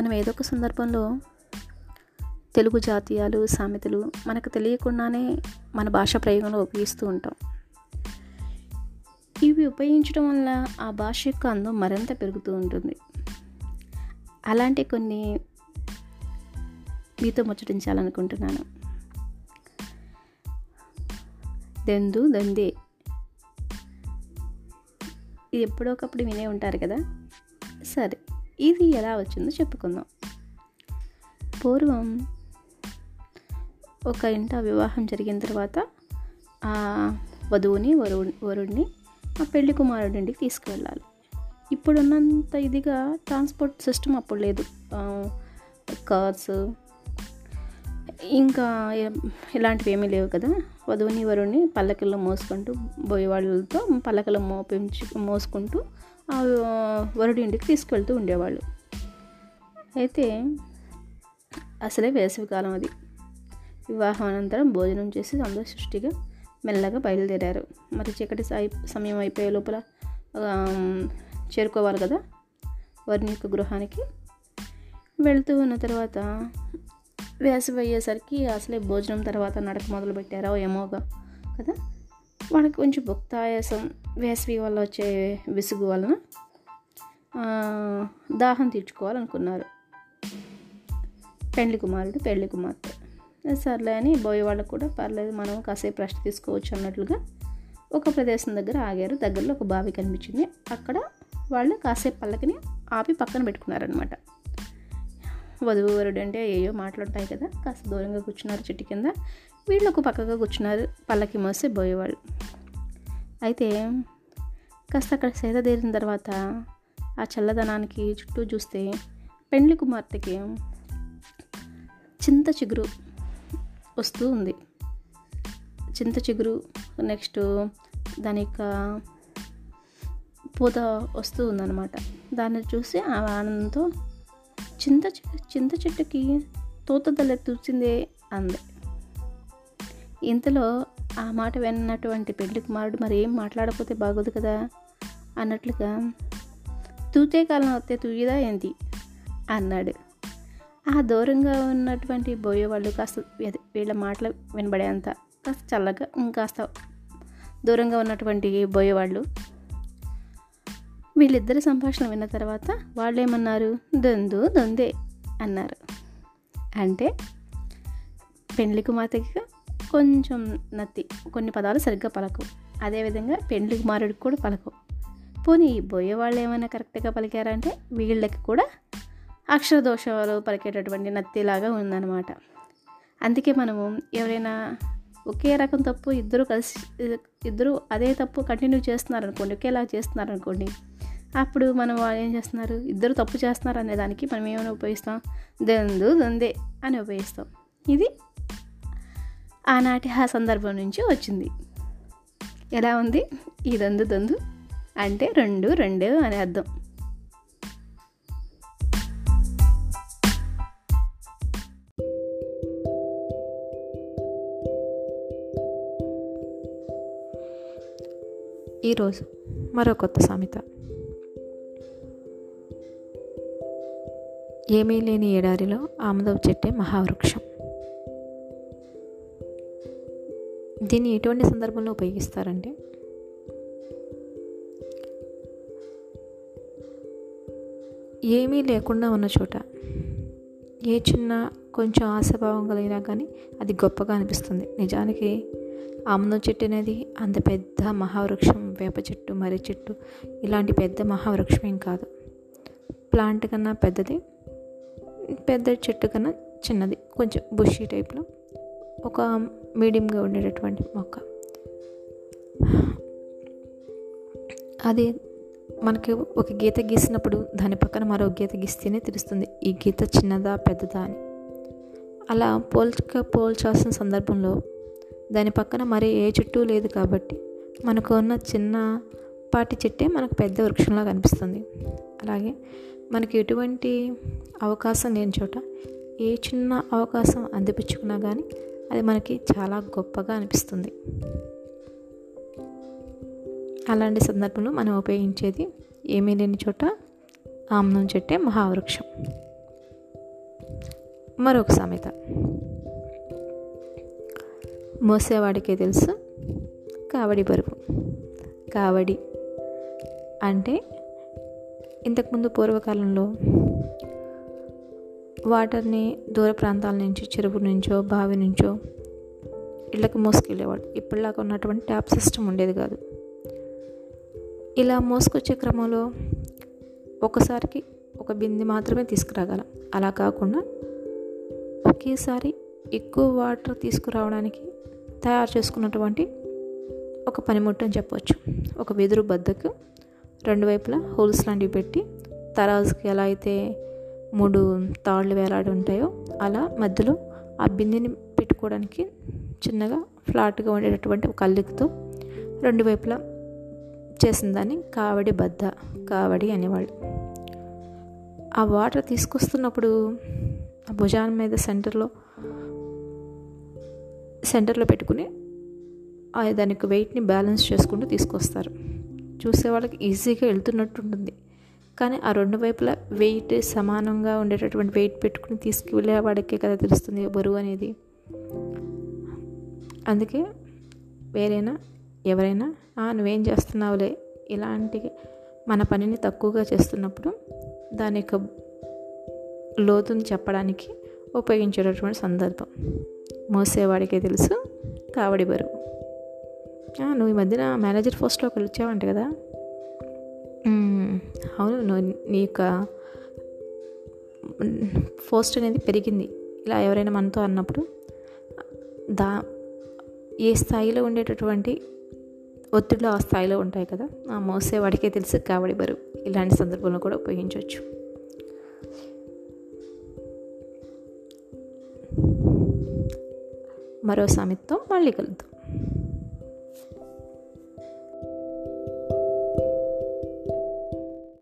మనం ఏదో ఒక సందర్భంలో తెలుగు జాతీయాలు సామెతలు మనకు తెలియకుండానే మన భాష ప్రయోగంలో ఉపయోగిస్తూ ఉంటాం. ఇవి ఉపయోగించడం వల్ల ఆ భాష యొక్క అందం మరింత పెరుగుతూ ఉంటుంది. అలాంటి కొన్ని మీతో ముచ్చటించాలనుకుంటున్నాను. దెందు దందే. ఇది ఎప్పుడో ఒకప్పుడు వినే ఉంటారు కదా? ఇది ఎలా వచ్చిందో చెప్పుకుందాం. పూర్వం ఒక ఇంట వివాహం జరిగిన తర్వాత ఆ వధువుని వరు వరుడిని ఆ పెళ్ళి కుమారుడి ఇంటికి తీసుకువెళ్ళాలి. ఇప్పుడున్నంత ఇదిగా ట్రాన్స్పోర్ట్ సిస్టమ్ అప్పుడు లేదు. కార్స్ ఇంకా ఇలాంటివి ఏమీ లేవు కదా. వధువుని వరుణ్ణి పల్లకల్లో మోసుకుంటూ బోయేవాళ్ళతో పల్లకిలో మోపించి మోసుకుంటూ ఆ వరుడి ఇంటికి తీసుకెళ్తూ ఉండేవాళ్ళు. అయితే అసలే వేసవికాలం అది. వివాహం అనంతరం భోజనం చేసి అందరూ సృష్టిగా మెల్లగా బయలుదేరారు. మరి చీకటి సాయి సమయం అయిపోయే లోపల చేరుకోవాలి కదా. వారిని యొక్క గృహానికి వెళ్తూ ఉన్న తర్వాత వేసవి అయ్యేసరికి అసలే భోజనం తర్వాత నడక మొదలు పెట్టారో ఏమోగా కదా? వాళ్ళకి కొంచెం భుక్తాయాసం వేసవి వల్ల వచ్చే విసుగు వలన దాహం తీర్చుకోవాలనుకున్నారు. పెళ్ళి కుమారుడు పెళ్ళి కుమార్తె. సర్లే అని బోయ్ వాళ్ళకు కూడా పర్లేదు మనం కాసేపు రెస్ట్ తీసుకోవచ్చు అన్నట్లుగా ఒక ప్రదేశం దగ్గర ఆగారు. దగ్గరలో ఒక బావి కనిపించింది. అక్కడ వాళ్ళు కాసేపు పల్లకిని ఆపి పక్కన పెట్టుకున్నారనమాట వధువు వరుడు అంటే ఏయో మాట్లాడతాయి కదా కాస్త దూరంగా కూర్చున్నారు చెట్టు కింద. వీళ్ళు ఒక పక్కగా కూర్చున్నారు పల్లకి మోసి పోయేవాళ్ళు అయితే కాస్త అక్కడ సేద తీరిన తర్వాత ఆ చల్లదనానికి చుట్టూ చూస్తే పెండ్లి కుమార్తెకి చింత చిగురు వస్తూ ఉంది. చింత చిగురు నెక్స్ట్ దాని యొక్క పూత వస్తూ ఉందన్నమాట. దాన్ని చూసి ఆ ఆనందంతో చింత చింత చెట్టుకి తోత తూచిందే అంది. ఇంతలో ఆ మాట విన్నటువంటి పెళ్ళి కుమారుడు మరి ఏం మాట్లాడకపోతే బాగోదు కదా? అన్నట్లుగా తూతే కాలం వస్తే తూయదా ఏంటి అన్నాడు. ఆ దూరంగా ఉన్నటువంటి బోయేవాళ్ళు కాస్త వీళ్ళ మాటలు వినబడేంత కాస్త చల్లగా ఇంకాస్త దూరంగా ఉన్నటువంటి బోయేవాళ్ళు వీళ్ళిద్దరి సంభాషణ విన్న తర్వాత వాళ్ళు ఏమన్నారు దొందు దొందే అన్నారు. అంటే పెండ్లి కుమార్తెకి కొంచెం నత్తి కొన్ని పదాలు సరిగ్గా పలకవు. అదేవిధంగా పెండ్లి కుమారుడికి కూడా పలకవు. పోనీ బోయే వాళ్ళు ఏమైనా కరెక్ట్గా పలికారంటే వీళ్ళకి కూడా అక్షర దోషాలు పలికేటటువంటి నత్తిలాగా ఉందన్నమాట. అందుకే మనము ఎవరైనా ఒకే రకం తప్పు ఇద్దరు కలిసి ఇద్దరు అదే తప్పు కంటిన్యూ చేస్తున్నారు అనుకోండి ఒకేలా చేస్తున్నారు అనుకోండి అప్పుడు మనం వాళ్ళు ఏం చేస్తున్నారు? ఇద్దరు తప్పు చేస్తున్నారు అనే దానికి మనం ఏమైనా ఉపయోగిస్తాం? దొందు దొందే అని ఉపయోగిస్తాం. ఇది ఆనాటి ఆ సందర్భం నుంచి వచ్చింది. ఎలా ఉంది? ఈ దొందు దొందు అంటే రెండు రెండు అని అర్థం. ఈరోజు మరో కొత్త సామెత. ఏమీ లేని ఎడారిలో ఆమదవ చెట్టే మహావృక్షం. దీన్ని ఎటువంటి సందర్భంలో ఉపయోగిస్తారంటే? ఏమీ లేకుండా ఉన్న చోట ఏ చిన్న కొంచెం ఆశాభావం కలిగినా కానీ అది గొప్పగా అనిపిస్తుంది. నిజానికి ఆముదం చెట్టు అనేది అంత పెద్ద మహావృక్షం వేప చెట్టు మర్రి చెట్టు ఇలాంటి పెద్ద మహావృక్షం ఏం కాదు. ప్లాంట్ కన్నా పెద్దది పెద్ద చెట్టు కన్నా చిన్నది కొంచెం బుషీ టైప్లో. ఒక మీడియంగా ఉండేటటువంటి మొక్క. అది మనకి ఒక గీత గీసినప్పుడు దాని పక్కన మరో గీత గీస్తేనే తెలుస్తుంది ఈ గీత చిన్నదా పెద్దదా అని. అలా పోల్చక పోల్చాల్సిన సందర్భంలో దాని పక్కన మరి ఏ చెట్టు లేదు కాబట్టి మనకు ఉన్న చిన్న పాటి చెట్టే మనకు పెద్ద వృక్షంలా కనిపిస్తుంది. అలాగే మనకి ఎటువంటి అవకాశం లేని చోట ఏ చిన్న అవకాశం అందిపించుకున్నా కానీ అది మనకి చాలా గొప్పగా అనిపిస్తుంది. అలాంటి సందర్భంలో మనం ఉపయోగించేది ఏమీ లేని చోట ఆమ్నం చెట్టే మహావృక్షం. మరొక సామెత. మోసేవాడికే తెలుసు కావడి బరువు. కావడి అంటే ఇంతకుముందు పూర్వకాలంలో వాటర్ని దూర ప్రాంతాల నుంచి చెరువు నుంచో బావి నుంచో ఇళ్ళకి మోసుకెళ్ళేవాడు. ఇప్పటిలాగా ఉన్నటువంటి ట్యాప్ సిస్టమ్ ఉండేది కాదు. ఇలా మోసుకొచ్చే క్రమంలో ఒకసారికి ఒక బింది మాత్రమే తీసుకురాగలం. అలా కాకుండా ఒకేసారి ఎక్కువ వాటర్ తీసుకురావడానికి తయారు చేసుకున్నటువంటి ఒక పనిముట్టు అని చెప్పవచ్చు ఒక వెదురు బద్దకు రెండు వైపులా హోల్స్ లాంటివి పెట్టి తరాజుకి ఎలా అయితే మూడు తాళ్ళు వేలాడి ఉంటాయో అలా మధ్యలో ఆ బిందెని పెట్టుకోవడానికి చిన్నగా ఫ్లాట్గా ఉండేటటువంటి ఒక అల్లికతో రెండు వైపులా చేసిన దాన్ని కావడి బద్ద కావడి అనేవాళ్ళు. ఆ వాటర్ తీసుకొస్తున్నప్పుడు ఆ భుజాన్ మీద సెంటర్లో సెంటర్లో పెట్టుకుని దానికి వెయిట్ని బ్యాలెన్స్ చేసుకుంటూ తీసుకొస్తారు. చూసే వాళ్ళకి ఈజీగా వెళ్తున్నట్టు ఉంటుంది కానీ ఆ రెండు వైపులా వెయిట్ సమానంగా ఉండేటటువంటి వెయిట్ పెట్టుకుని తీసుకువెళ్ళే వాడికే కదా తెలుస్తుంది బరువు అనేది. అందుకే వేరైనా ఎవరైనా నువ్వేం చేస్తున్నావులే? ఇలాంటి మన పనిని తక్కువగా చేస్తున్నప్పుడు దాని యొక్క లోతుని చెప్పడానికి ఉపయోగించేటటువంటి సందర్భం. మోసేవాడికే తెలుసు కావడి బరువు. నువ్వు ఈ మధ్యన మేనేజర్ పోస్ట్లోకి వచ్చావంట కదా. అవును నువ్వు నీ యొక్క పోస్ట్ అనేది పెరిగింది. ఇలా ఎవరైనా మనతో అన్నప్పుడు దా ఏ స్థాయిలో ఉండేటటువంటి ఒత్తిడిలో ఆ స్థాయిలో ఉంటాయి కదా. ఆ మోసేవాడికే తెలుసు కావడి బరువు. ఇలాంటి సందర్భంలో కూడా ఉపయోగించవచ్చు. మరో సామెతతో మళ్ళీ కలుద్దాం.